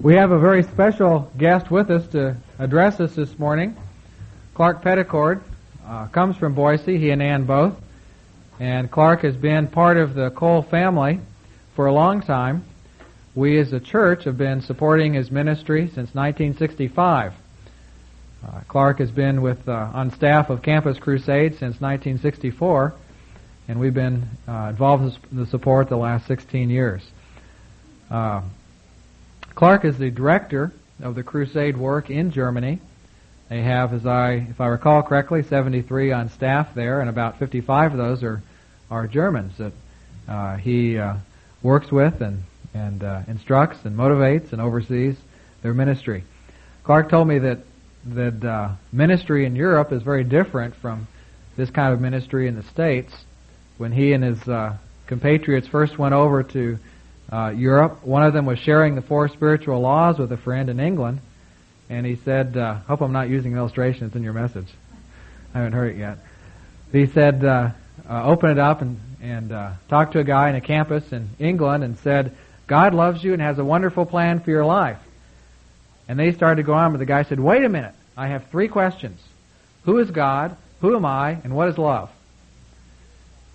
We have a very special guest with us to address us this morning. Clark Petticord uh, comes from Boise, he and Ann both. And Clark has been part of the Cole family for a long time. We as a church have been supporting his ministry since 1965. Uh, Clark has been with uh, on staff of Campus Crusade since 1964, and we've been uh, involved in the support the last 16 years. Clark is the director of the crusade work in Germany. They have, as I, if I recall correctly, 73 on staff there, and about 55 of those are are Germans that uh, he uh, works with and and uh, instructs and motivates and oversees their ministry. Clark told me that that uh, ministry in Europe is very different from this kind of ministry in the States. When he and his uh, compatriots first went over to uh, Europe. One of them was sharing the four spiritual laws with a friend in England, and he said, uh, "Hope I'm not using illustrations in your message. I haven't heard it yet." He said, uh, uh, "Open it up and and uh, talk to a guy in a campus in England and said, God loves you and has a wonderful plan for your life." And they started to go on, but the guy said, "Wait a minute. I have three questions: Who is God? Who am I? And what is love?"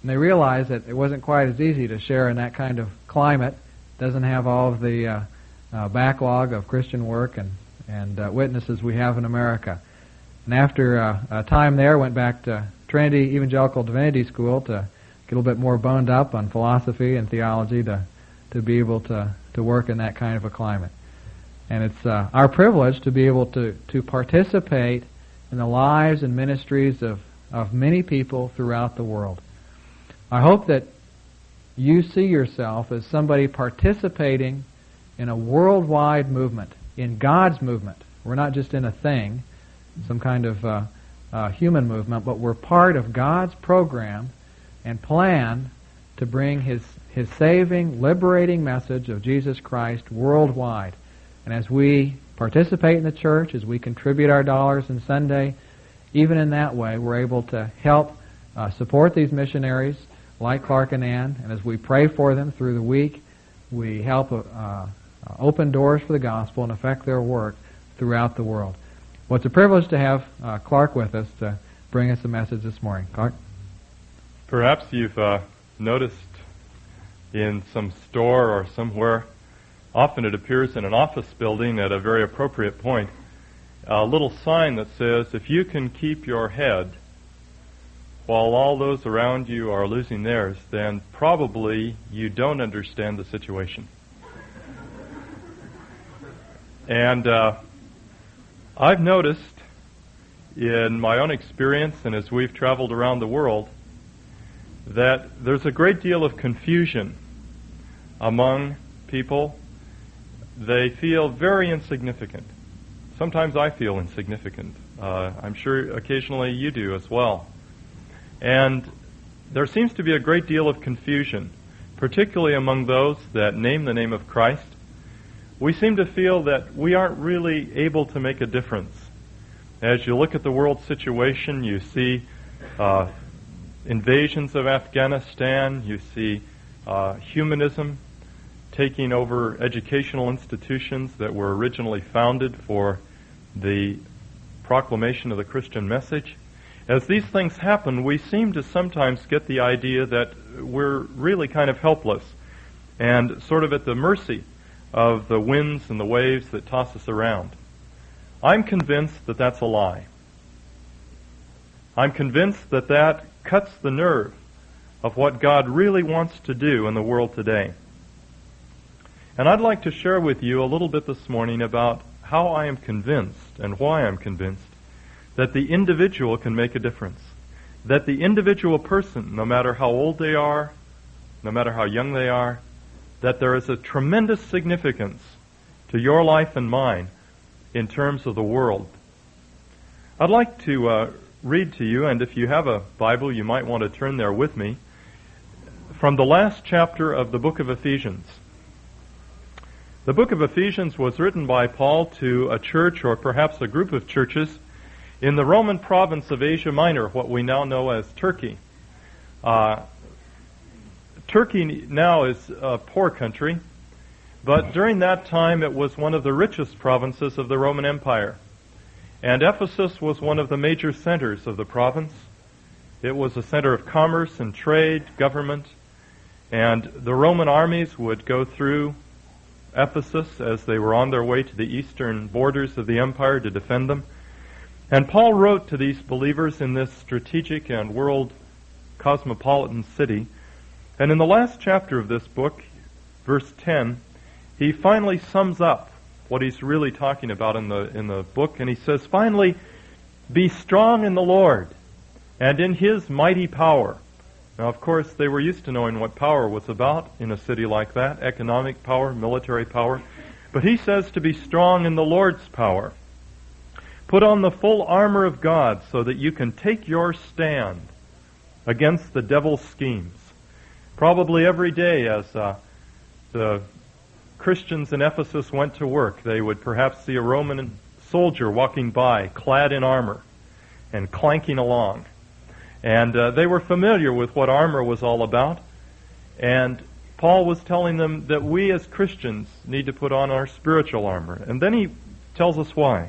And they realized that it wasn't quite as easy to share in that kind of climate. Doesn't have all of the uh, uh, backlog of Christian work and and uh, witnesses we have in America. And after uh, a time there, went back to Trinity Evangelical Divinity School to get a little bit more boned up on philosophy and theology to to be able to to work in that kind of a climate. And it's uh, our privilege to be able to to participate in the lives and ministries of of many people throughout the world. I hope that you see yourself as somebody participating in a worldwide movement, in God's movement. We're not just in a thing, some kind of uh, uh, human movement, but we're part of God's program and plan to bring His His saving, liberating message of Jesus Christ worldwide. And as we participate in the church, as we contribute our dollars in Sunday, even in that way, we're able to help uh, support these missionaries like Clark and Ann, and as we pray for them through the week, we help uh, uh, open doors for the gospel and affect their work throughout the world. Well, it's a privilege to have uh, Clark with us to bring us a message this morning. Clark? Perhaps you've uh, noticed in some store or somewhere, often it appears in an office building at a very appropriate point, a little sign that says, if you can keep your head while all those around you are losing theirs, then probably you don't understand the situation. and uh, I've noticed in my own experience and as we've traveled around the world that there's a great deal of confusion among people. They feel very insignificant. Sometimes I feel insignificant. Uh, I'm sure occasionally you do as well. And there seems to be a great deal of confusion, particularly among those that name the name of Christ. We seem to feel that we aren't really able to make a difference. As you look at the world situation, you see uh, invasions of Afghanistan, you see uh, humanism taking over educational institutions that were originally founded for the proclamation of the Christian message. As these things happen, we seem to sometimes get the idea that we're really kind of helpless and sort of at the mercy of the winds and the waves that toss us around. I'm convinced that that's a lie. I'm convinced that that cuts the nerve of what God really wants to do in the world today. And I'd like to share with you a little bit this morning about how I am convinced and why I'm convinced that the individual can make a difference. That the individual person, no matter how old they are, no matter how young they are, that there is a tremendous significance to your life and mine in terms of the world. I'd like to uh, read to you, and if you have a Bible, you might want to turn there with me, from the last chapter of the book of Ephesians. The book of Ephesians was written by Paul to a church or perhaps a group of churches in the Roman province of Asia Minor, what we now know as Turkey. Uh, Turkey now is a poor country. But during that time, it was one of the richest provinces of the Roman Empire. And Ephesus was one of the major centers of the province. It was a center of commerce and trade, government, and the Roman armies would go through Ephesus as they were on their way to the eastern borders of the empire to defend them. And Paul wrote to these believers in this strategic and world cosmopolitan city. And in the last chapter of this book, verse 10, he finally sums up what he's really talking about in the, in the book. And he says, finally, be strong in the Lord and in his mighty power. Now, of course, they were used to knowing what power was about in a city like that economic power, military power. But he says to be strong in the Lord's power. Put on the full armor of God so that you can take your stand against the devil's schemes. Probably every day as uh, the Christians in Ephesus went to work, they would perhaps see a Roman soldier walking by, clad in armor, and clanking along. And uh, they were familiar with what armor was all about. And Paul was telling them that we as Christians need to put on our spiritual armor. And then he tells us why.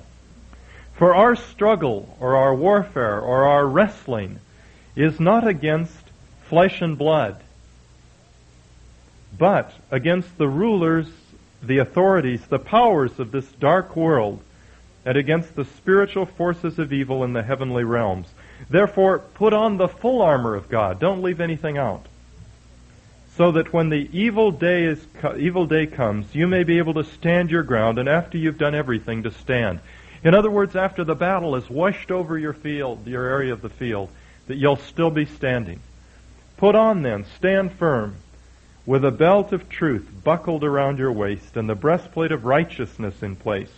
For our struggle or our warfare or our wrestling is not against flesh and blood, but against the rulers, the authorities, the powers of this dark world, and against the spiritual forces of evil in the heavenly realms. Therefore, put on the full armor of God. Don't leave anything out. So that when the evil day is evil day comes, you may be able to stand your ground, and after you've done everything, to stand. In other words, after the battle is washed over your field, your area of the field, that you'll still be standing. Put on then, stand firm, with a belt of truth buckled around your waist, and the breastplate of righteousness in place,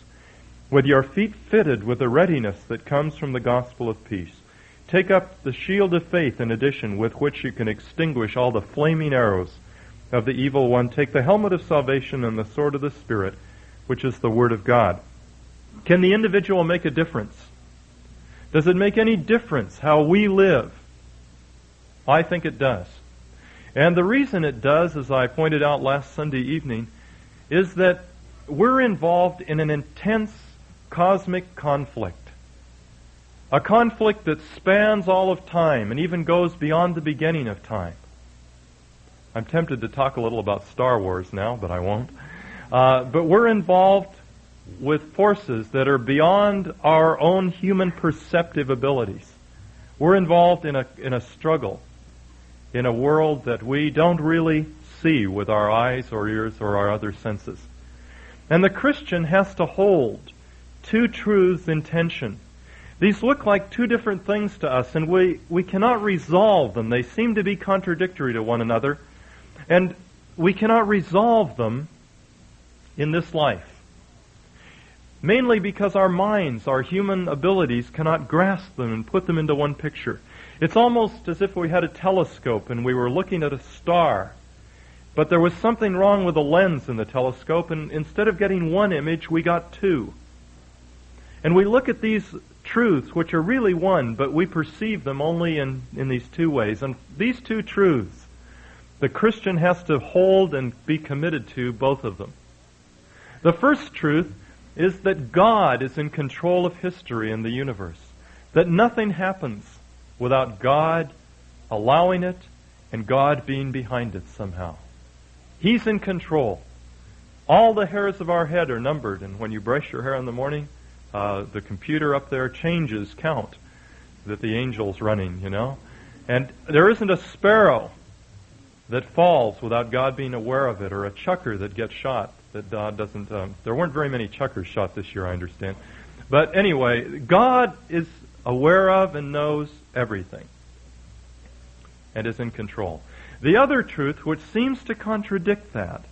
with your feet fitted with the readiness that comes from the gospel of peace. Take up the shield of faith in addition, with which you can extinguish all the flaming arrows of the evil one. Take the helmet of salvation and the sword of the Spirit, which is the Word of God. Can the individual make a difference? Does it make any difference how we live? I think it does. And the reason it does, as I pointed out last Sunday evening, is that we're involved in an intense cosmic conflict. A conflict that spans all of time and even goes beyond the beginning of time. I'm tempted to talk a little about Star Wars now, but I won't. Uh, but we're involved with forces that are beyond our own human perceptive abilities. We're involved in a, in a struggle in a world that we don't really see with our eyes or ears or our other senses. And the Christian has to hold two truths in tension. These look like two different things to us, and we, we cannot resolve them. They seem to be contradictory to one another, and we cannot resolve them in this life mainly because our minds, our human abilities, cannot grasp them and put them into one picture. It's almost as if we had a telescope and we were looking at a star, but there was something wrong with the lens in the telescope, and instead of getting one image, we got two. And we look at these truths, which are really one, but we perceive them only in, in these two ways. And these two truths, the Christian has to hold and be committed to both of them. The first truth is that God is in control of history and the universe. That nothing happens without God allowing it and God being behind it somehow. He's in control. All the hairs of our head are numbered, and when you brush your hair in the morning, uh, the computer up there changes count that the angel's running, you know. And there isn't a sparrow that falls without God being aware of it, or a chukar that gets shot that God doesn't. Um, there weren't very many chukars shot this year, I understand. But anyway, God is aware of and knows everything and is in control. The other truth, which seems to contradict that,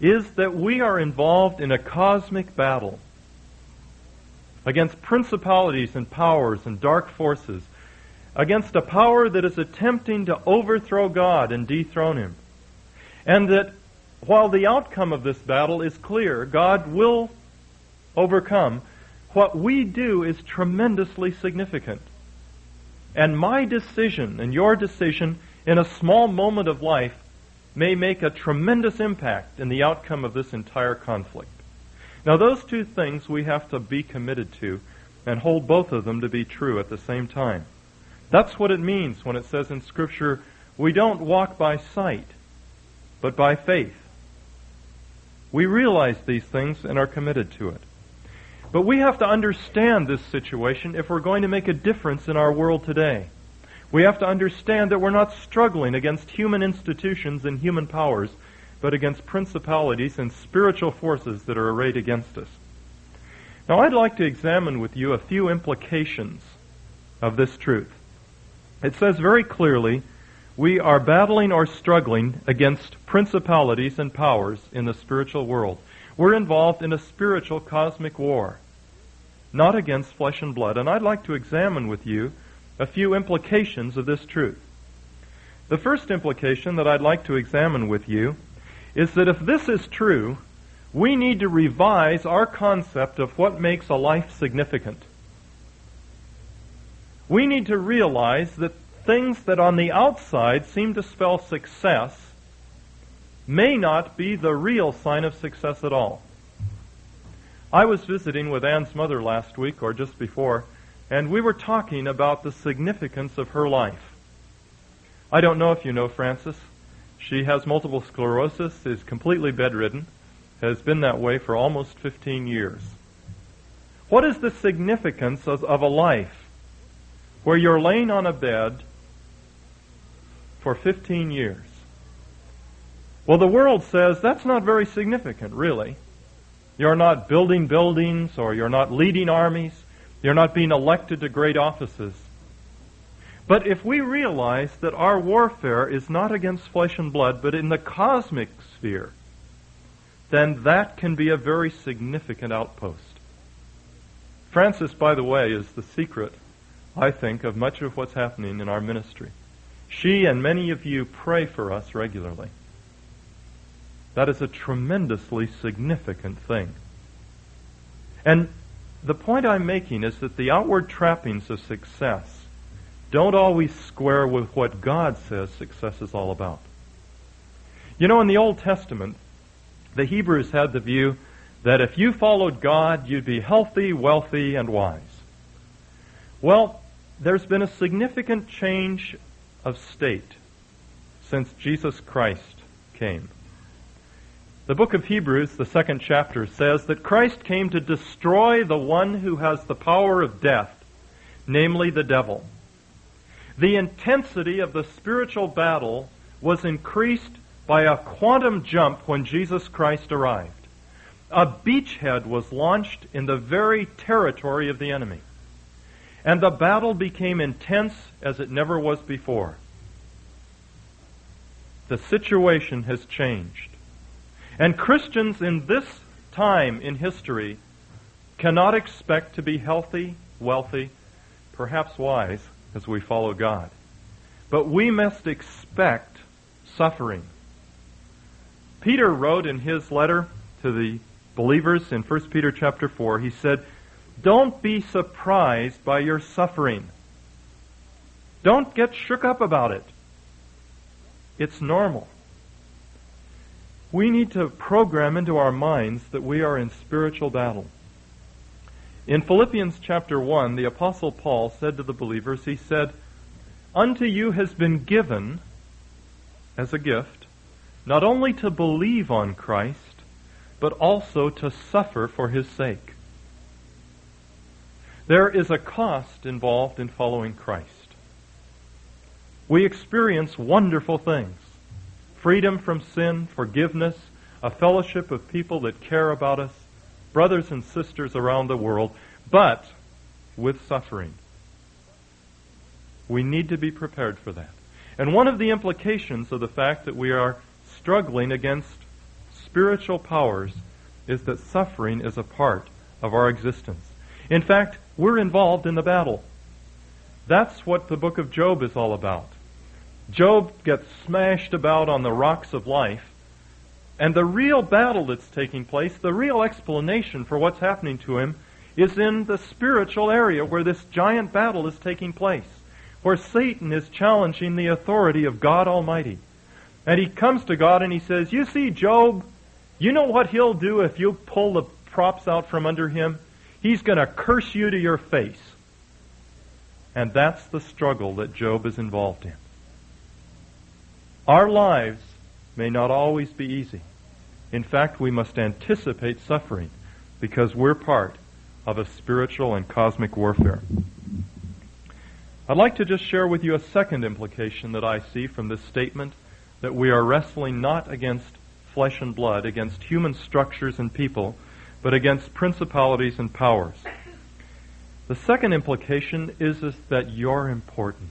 is that we are involved in a cosmic battle against principalities and powers and dark forces, against a power that is attempting to overthrow God and dethrone Him. And that while the outcome of this battle is clear, God will overcome, what we do is tremendously significant. And my decision and your decision in a small moment of life may make a tremendous impact in the outcome of this entire conflict. Now, those two things we have to be committed to and hold both of them to be true at the same time. That's what it means when it says in Scripture, we don't walk by sight, but by faith. We realize these things and are committed to it. But we have to understand this situation if we're going to make a difference in our world today. We have to understand that we're not struggling against human institutions and human powers, but against principalities and spiritual forces that are arrayed against us. Now, I'd like to examine with you a few implications of this truth. It says very clearly, we are battling or struggling against principalities and powers in the spiritual world. We're involved in a spiritual cosmic war, not against flesh and blood. And I'd like to examine with you a few implications of this truth. The first implication that I'd like to examine with you is that if this is true, we need to revise our concept of what makes a life significant. We need to realize that things that on the outside seem to spell success may not be the real sign of success at all. I was visiting with Anne's mother last week, or just before, and we were talking about the significance of her life. I don't know if you know Frances. She has multiple sclerosis, is completely bedridden, has been that way for almost 15 years. What is the significance of, of a life where you're laying on a bed for 15 years? Well, the world says that's not very significant, really. You're not building buildings or you're not leading armies. You're not being elected to great offices. But if we realize that our warfare is not against flesh and blood, but in the cosmic sphere, then that can be a very significant outpost. Frances, by the way, is the secret, I think, of much of what's happening in our ministry. She and many of you pray for us regularly. That is a tremendously significant thing. And the point I'm making is that the outward trappings of success don't always square with what God says success is all about. You know, in the Old Testament, the Hebrews had the view that if you followed God, you'd be healthy, wealthy, and wise. Well, there's been a significant change of state since Jesus Christ came. The book of Hebrews, the second chapter, says that Christ came to destroy the one who has the power of death, namely the devil. The intensity of the spiritual battle was increased by a quantum jump when Jesus Christ arrived. A beachhead was launched in the very territory of the enemy. And the battle became intense as it never was before. The situation has changed. And Christians in this time in history cannot expect to be healthy, wealthy, perhaps wise as we follow God. But we must expect suffering. Peter wrote in his letter to the believers in 1 Peter chapter 4, he said, Don't be surprised by your suffering. Don't get shook up about it. It's normal we need to program into our minds that we are in spiritual battle. In Philippians chapter 1, the Apostle Paul said to the believers, he said, Unto you has been given, as a gift, not only to believe on Christ, but also to suffer for his sake. There is a cost involved in following Christ. We experience wonderful things freedom from sin, forgiveness, a fellowship of people that care about us, brothers and sisters around the world, but with suffering. We need to be prepared for that. And one of the implications of the fact that we are struggling against spiritual powers is that suffering is a part of our existence. In fact, we're involved in the battle. That's what the book of Job is all about. Job gets smashed about on the rocks of life. And the real battle that's taking place, the real explanation for what's happening to him, is in the spiritual area where this giant battle is taking place, where Satan is challenging the authority of God Almighty. And he comes to God and he says, You see, Job, you know what he'll do if you pull the props out from under him? He's going to curse you to your face. And that's the struggle that Job is involved in. Our lives may not always be easy. In fact, we must anticipate suffering because we're part of a spiritual and cosmic warfare. I'd like to just share with you a second implication that I see from this statement that we are wrestling not against flesh and blood, against human structures and people, but against principalities and powers. The second implication is, is that you're important.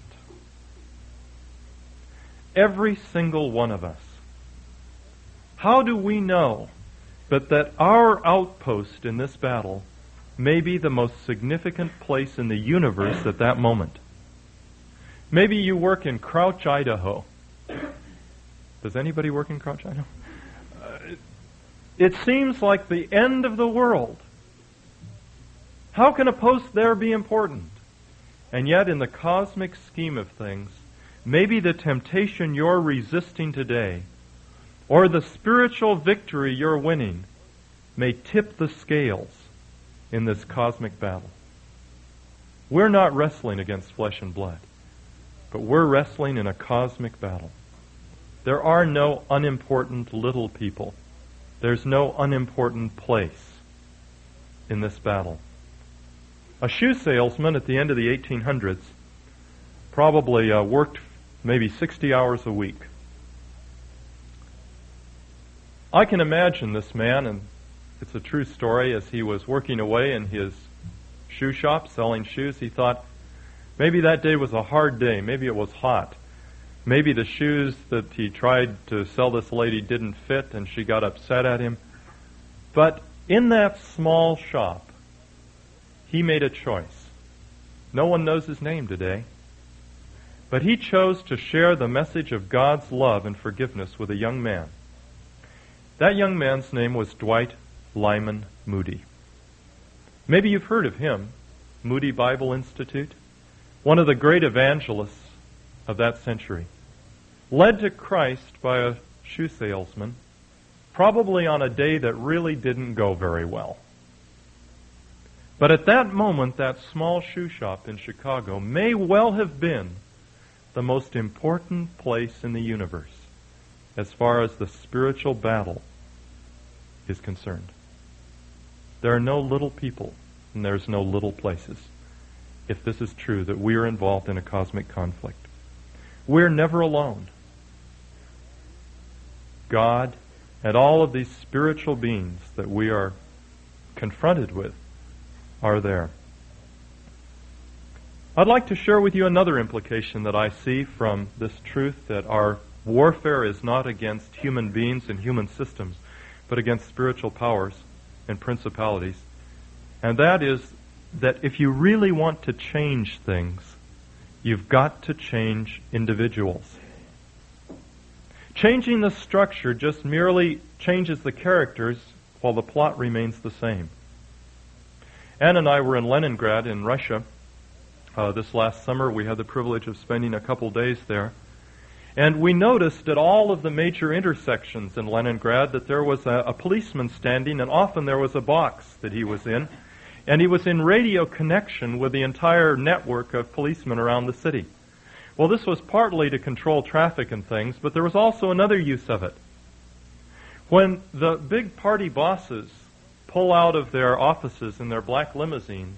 Every single one of us. How do we know but that our outpost in this battle may be the most significant place in the universe at that moment? Maybe you work in Crouch, Idaho. Does anybody work in Crouch, Idaho? It seems like the end of the world. How can a post there be important? And yet, in the cosmic scheme of things, maybe the temptation you're resisting today, or the spiritual victory you're winning, may tip the scales in this cosmic battle. We're not wrestling against flesh and blood. But we're wrestling in a cosmic battle. There are no unimportant little people. There's no unimportant place in this battle. A shoe salesman at the end of the 1800s probably uh, worked maybe 60 hours a week. I can imagine this man, and it's a true story, as he was working away in his shoe shop selling shoes, he thought, Maybe that day was a hard day. Maybe it was hot. Maybe the shoes that he tried to sell this lady didn't fit and she got upset at him. But in that small shop, he made a choice. No one knows his name today. But he chose to share the message of God's love and forgiveness with a young man. That young man's name was Dwight Lyman Moody. Maybe you've heard of him, Moody Bible Institute one of the great evangelists of that century, led to Christ by a shoe salesman, probably on a day that really didn't go very well. But at that moment, that small shoe shop in Chicago may well have been the most important place in the universe as far as the spiritual battle is concerned. There are no little people, and there's no little places if this is true, that we are involved in a cosmic conflict. We're never alone. God and all of these spiritual beings that we are confronted with are there. I'd like to share with you another implication that I see from this truth that our warfare is not against human beings and human systems, but against spiritual powers and principalities. And that is that if you really want to change things, you've got to change individuals. Changing the structure just merely changes the characters while the plot remains the same. Anne and I were in Leningrad in Russia uh, this last summer. We had the privilege of spending a couple days there. And we noticed at all of the major intersections in Leningrad that there was a, a policeman standing, and often there was a box that he was in and he was in radio connection with the entire network of policemen around the city. Well, this was partly to control traffic and things, but there was also another use of it. When the big party bosses pull out of their offices in their black limousines,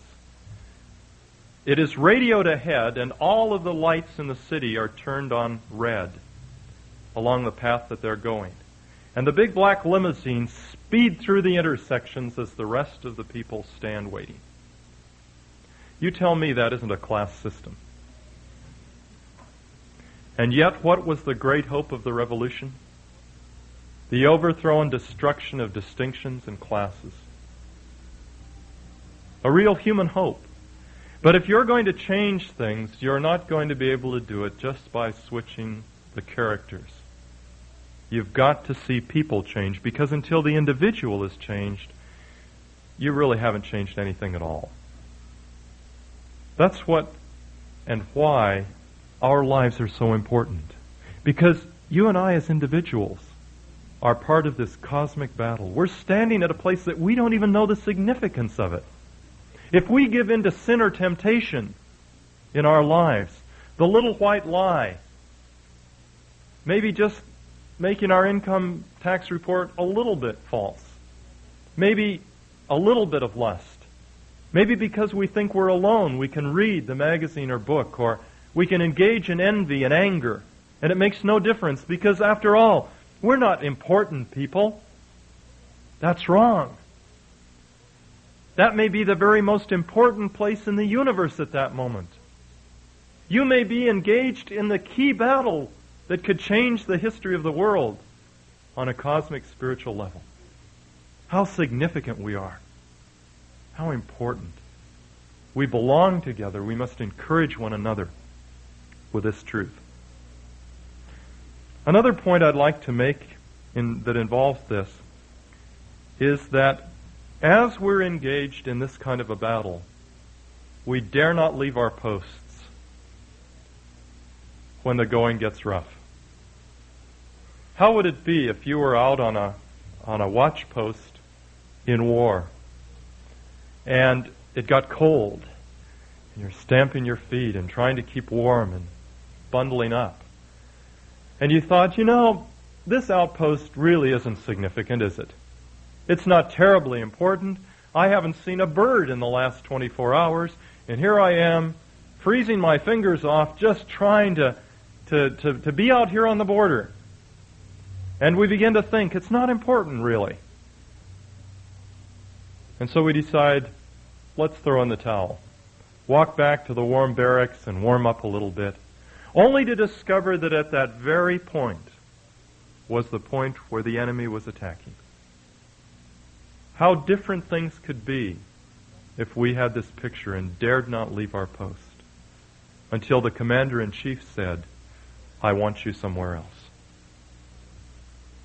it is radioed ahead, and all of the lights in the city are turned on red along the path that they're going. And the big black limousines speed through the intersections as the rest of the people stand waiting. You tell me that isn't a class system. And yet, what was the great hope of the revolution? The overthrow and destruction of distinctions and classes. A real human hope. But if you're going to change things, you're not going to be able to do it just by switching the characters. You've got to see people change because until the individual is changed, you really haven't changed anything at all. That's what and why our lives are so important. Because you and I as individuals are part of this cosmic battle. We're standing at a place that we don't even know the significance of it. If we give in to sin or temptation in our lives, the little white lie, maybe just making our income tax report a little bit false, maybe a little bit of lust, maybe because we think we're alone, we can read the magazine or book, or we can engage in envy and anger, and it makes no difference because after all, we're not important people. That's wrong. That may be the very most important place in the universe at that moment. You may be engaged in the key battle that could change the history of the world on a cosmic spiritual level. How significant we are. How important. We belong together. We must encourage one another with this truth. Another point I'd like to make in, that involves this is that as we're engaged in this kind of a battle, we dare not leave our posts when the going gets rough. How would it be if you were out on a on a watch post in war and it got cold and you're stamping your feet and trying to keep warm and bundling up and you thought, you know, this outpost really isn't significant, is it? It's not terribly important. I haven't seen a bird in the last 24 hours, and here I am, freezing my fingers off, just trying to, to, to, to be out here on the border. And we begin to think it's not important, really. And so we decide, let's throw in the towel. Walk back to the warm barracks and warm up a little bit only to discover that at that very point was the point where the enemy was attacking. How different things could be if we had this picture and dared not leave our post until the commander in chief said, I want you somewhere else.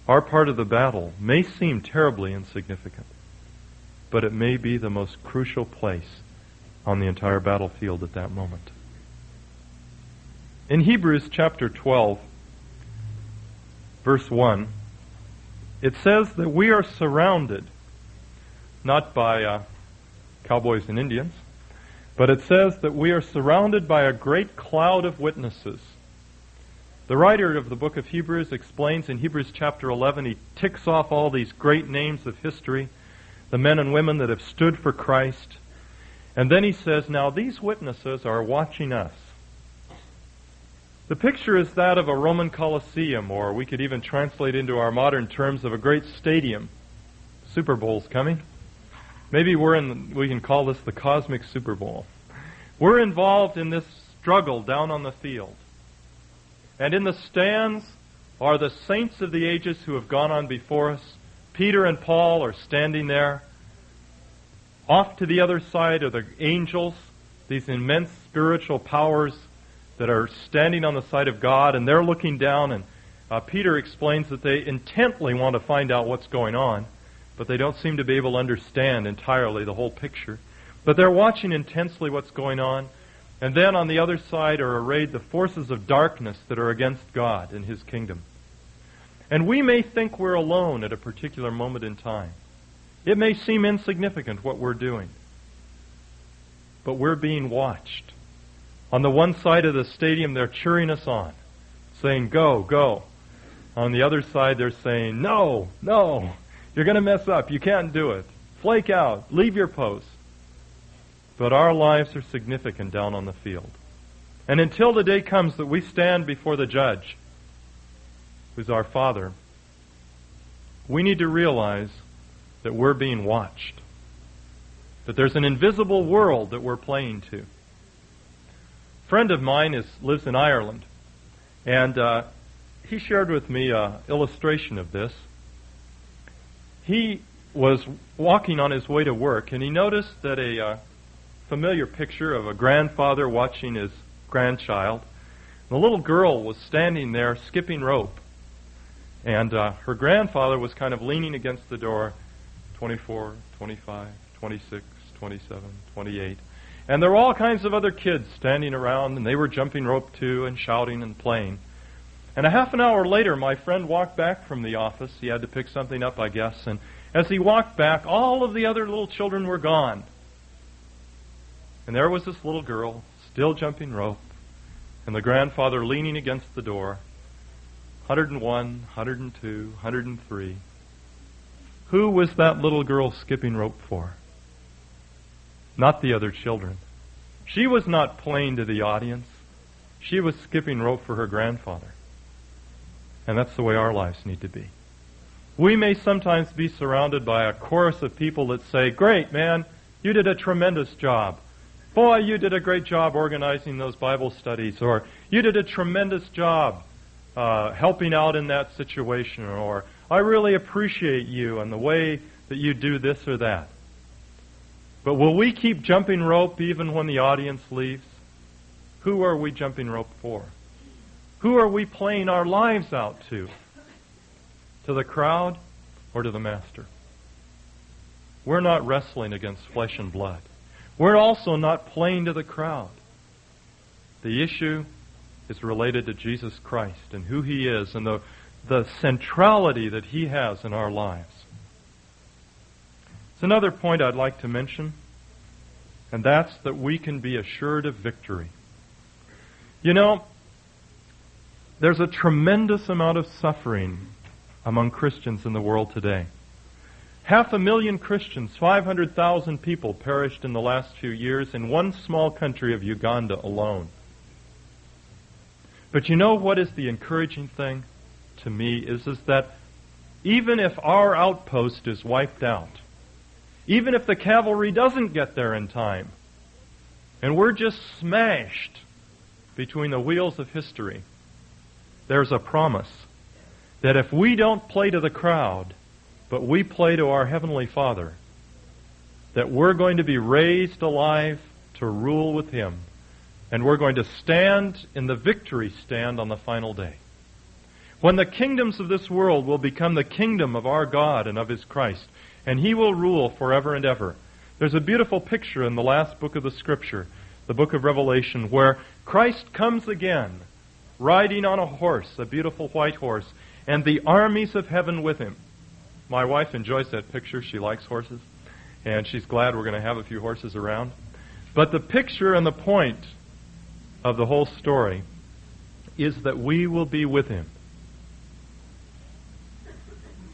Our part of the battle may seem terribly insignificant, but it may be the most crucial place on the entire battlefield at that moment. In Hebrews chapter 12, verse 1, it says that we are surrounded not by uh, cowboys and Indians, but it says that we are surrounded by a great cloud of witnesses. The writer of the book of Hebrews explains in Hebrews chapter 11, he ticks off all these great names of history, the men and women that have stood for Christ. And then he says, Now these witnesses are watching us. The picture is that of a Roman Colosseum, or we could even translate into our modern terms of a great stadium. Super Bowl's coming. Maybe we're in, we can call this the cosmic Super Bowl. We're involved in this struggle down on the field. And in the stands are the saints of the ages who have gone on before us. Peter and Paul are standing there. Off to the other side are the angels, these immense spiritual powers that are standing on the side of God, and they're looking down, and uh, Peter explains that they intently want to find out what's going on, but they don't seem to be able to understand entirely the whole picture. But they're watching intensely what's going on, and then on the other side are arrayed the forces of darkness that are against God and His kingdom. And we may think we're alone at a particular moment in time. It may seem insignificant what we're doing, but we're being watched. On the one side of the stadium, they're cheering us on, saying, Go, go. On the other side, they're saying, No, no, you're going to mess up. You can't do it. Flake out. Leave your post. But our lives are significant down on the field. And until the day comes that we stand before the judge, who's our Father, we need to realize that we're being watched. That there's an invisible world that we're playing to A friend of mine is lives in Ireland, and uh, he shared with me an illustration of this. He was walking on his way to work, and he noticed that a uh, familiar picture of a grandfather watching his grandchild. The little girl was standing there skipping rope, and uh, her grandfather was kind of leaning against the door, 24, 25, 26, 27, 28. And there were all kinds of other kids standing around, and they were jumping rope too, and shouting and playing. And a half an hour later, my friend walked back from the office. He had to pick something up, I guess. And as he walked back, all of the other little children were gone. And there was this little girl, still jumping rope, and the grandfather leaning against the door. 101, 102, 103. Who was that little girl skipping rope for? Not the other children. She was not playing to the audience. She was skipping rope for her grandfather. And that's the way our lives need to be. We may sometimes be surrounded by a chorus of people that say, Great, man, you did a tremendous job. Boy, you did a great job organizing those Bible studies, or you did a tremendous job uh, helping out in that situation, or I really appreciate you and the way that you do this or that. But will we keep jumping rope even when the audience leaves? Who are we jumping rope for? Who are we playing our lives out to? To the crowd or to the master? We're not wrestling against flesh and blood. We're also not playing to the crowd. The issue is related to Jesus Christ and who He is and the, the centrality that He has in our lives. It's another point I'd like to mention, and that's that we can be assured of victory. You know, there's a tremendous amount of suffering among Christians in the world today. Half a million Christians, 500,000 people perished in the last few years in one small country of Uganda alone. But you know what is the encouraging thing to me is, is that even if our outpost is wiped out, even if the cavalry doesn't get there in time, and we're just smashed between the wheels of history, there's a promise that if we don't play to the crowd, but we play to our Heavenly Father, that we're going to be raised alive to rule with Him, and we're going to stand in the victory stand on the final day. When the kingdoms of this world will become the kingdom of our God and of His Christ, and He will rule forever and ever. There's a beautiful picture in the last book of the Scripture, the book of Revelation, where Christ comes again riding on a horse, a beautiful white horse, and the armies of heaven with him. My wife enjoys that picture. She likes horses, and she's glad we're going to have a few horses around. But the picture and the point of the whole story is that we will be with him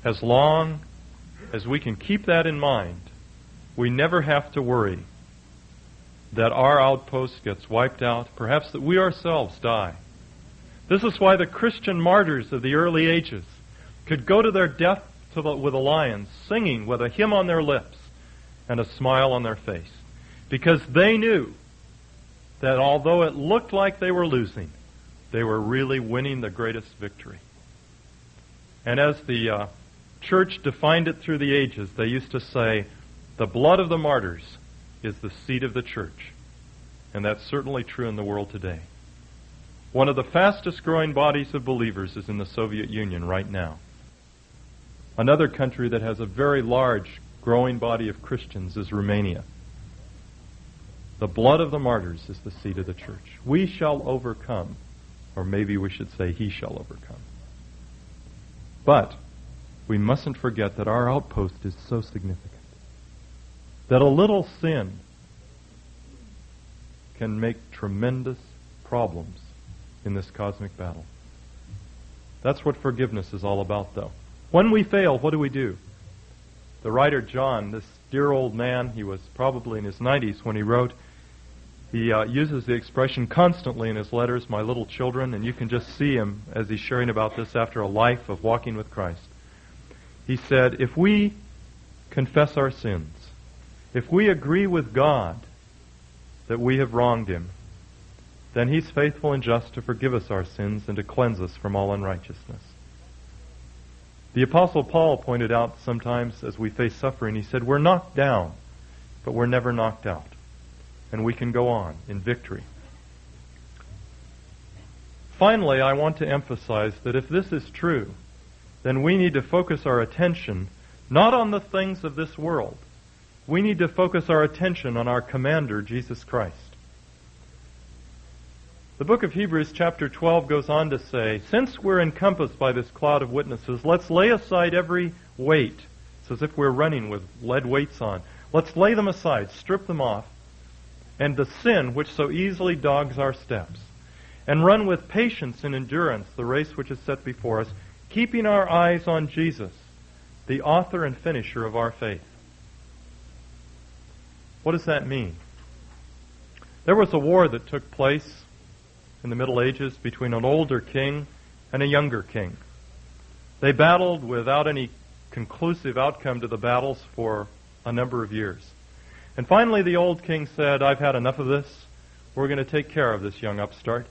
as long as we can keep that in mind. We never have to worry that our outpost gets wiped out, perhaps that we ourselves die. This is why the Christian martyrs of the early ages could go to their death the, with the lions, singing with a hymn on their lips and a smile on their face. Because they knew that although it looked like they were losing, they were really winning the greatest victory. And as the uh, church defined it through the ages, they used to say, the blood of the martyrs is the seed of the church. And that's certainly true in the world today. One of the fastest growing bodies of believers is in the Soviet Union right now. Another country that has a very large growing body of Christians is Romania. The blood of the martyrs is the seed of the church. We shall overcome, or maybe we should say, He shall overcome. But we mustn't forget that our outpost is so significant. That a little sin can make tremendous problems in this cosmic battle. That's what forgiveness is all about, though. When we fail, what do we do? The writer John, this dear old man, he was probably in his 90s when he wrote, he uh, uses the expression constantly in his letters, my little children, and you can just see him as he's sharing about this after a life of walking with Christ. He said, if we confess our sins, if we agree with God that we have wronged him, then he's faithful and just to forgive us our sins and to cleanse us from all unrighteousness. The Apostle Paul pointed out sometimes as we face suffering, he said, We're knocked down, but we're never knocked out. And we can go on in victory. Finally, I want to emphasize that if this is true, then we need to focus our attention not on the things of this world. We need to focus our attention on our commander, Jesus Christ. The book of Hebrews, chapter 12, goes on to say, Since we're encompassed by this cloud of witnesses, let's lay aside every weight. It's as if we're running with lead weights on. Let's lay them aside, strip them off, and the sin which so easily dogs our steps, and run with patience and endurance the race which is set before us, keeping our eyes on Jesus, the author and finisher of our faith. What does that mean? There was a war that took place in the Middle Ages between an older king and a younger king. They battled without any conclusive outcome to the battles for a number of years. And finally, the old king said, I've had enough of this. We're going to take care of this young upstart.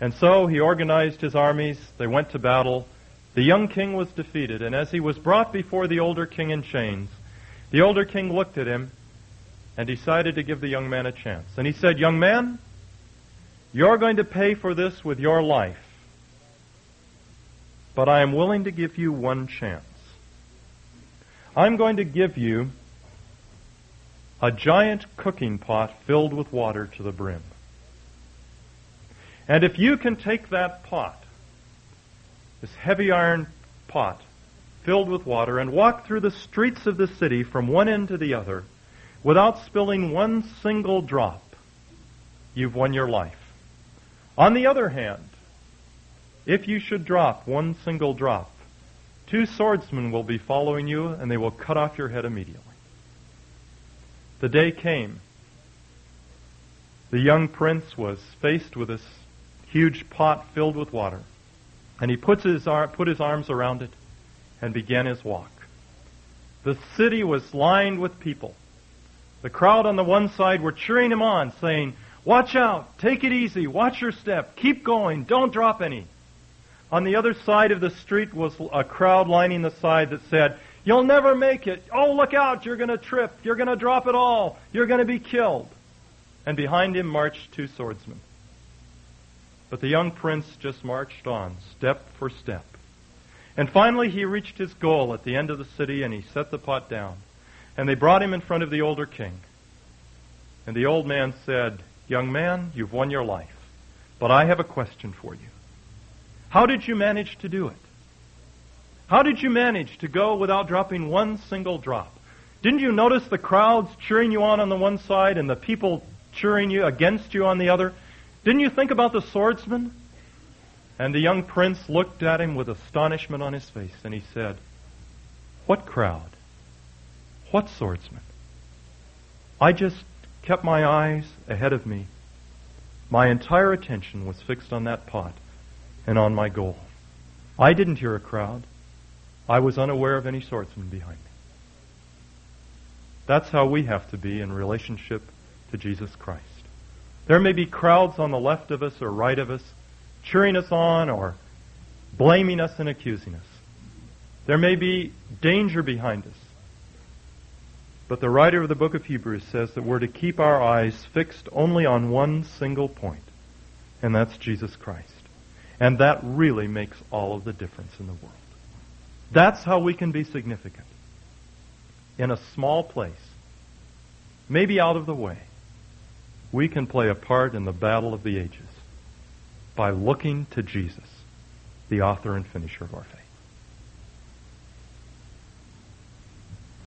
And so he organized his armies. They went to battle. The young king was defeated. And as he was brought before the older king in chains, the older king looked at him and decided to give the young man a chance. And he said, Young man, you're going to pay for this with your life. But I am willing to give you one chance. I'm going to give you a giant cooking pot filled with water to the brim. And if you can take that pot, this heavy iron pot filled with water, and walk through the streets of the city from one end to the other without spilling one single drop, you've won your life. On the other hand, if you should drop one single drop, two swordsmen will be following you and they will cut off your head immediately. The day came. The young prince was faced with this huge pot filled with water, and he puts his ar- put his arms around it and began his walk. The city was lined with people. The crowd on the one side were cheering him on, saying, Watch out, take it easy, watch your step, keep going, don't drop any. On the other side of the street was a crowd lining the side that said, You'll never make it. Oh, look out. You're going to trip. You're going to drop it all. You're going to be killed. And behind him marched two swordsmen. But the young prince just marched on, step for step. And finally he reached his goal at the end of the city and he set the pot down. And they brought him in front of the older king. And the old man said, Young man, you've won your life. But I have a question for you. How did you manage to do it? How did you manage to go without dropping one single drop? Didn't you notice the crowds cheering you on on the one side and the people cheering you against you on the other? Didn't you think about the swordsman? And the young prince looked at him with astonishment on his face and he said, What crowd? What swordsman? I just kept my eyes ahead of me. My entire attention was fixed on that pot and on my goal. I didn't hear a crowd. I was unaware of any swordsman behind me. That's how we have to be in relationship to Jesus Christ. There may be crowds on the left of us or right of us cheering us on or blaming us and accusing us. There may be danger behind us. But the writer of the book of Hebrews says that we're to keep our eyes fixed only on one single point, and that's Jesus Christ. And that really makes all of the difference in the world. That's how we can be significant. In a small place, maybe out of the way, we can play a part in the battle of the ages by looking to Jesus, the author and finisher of our faith.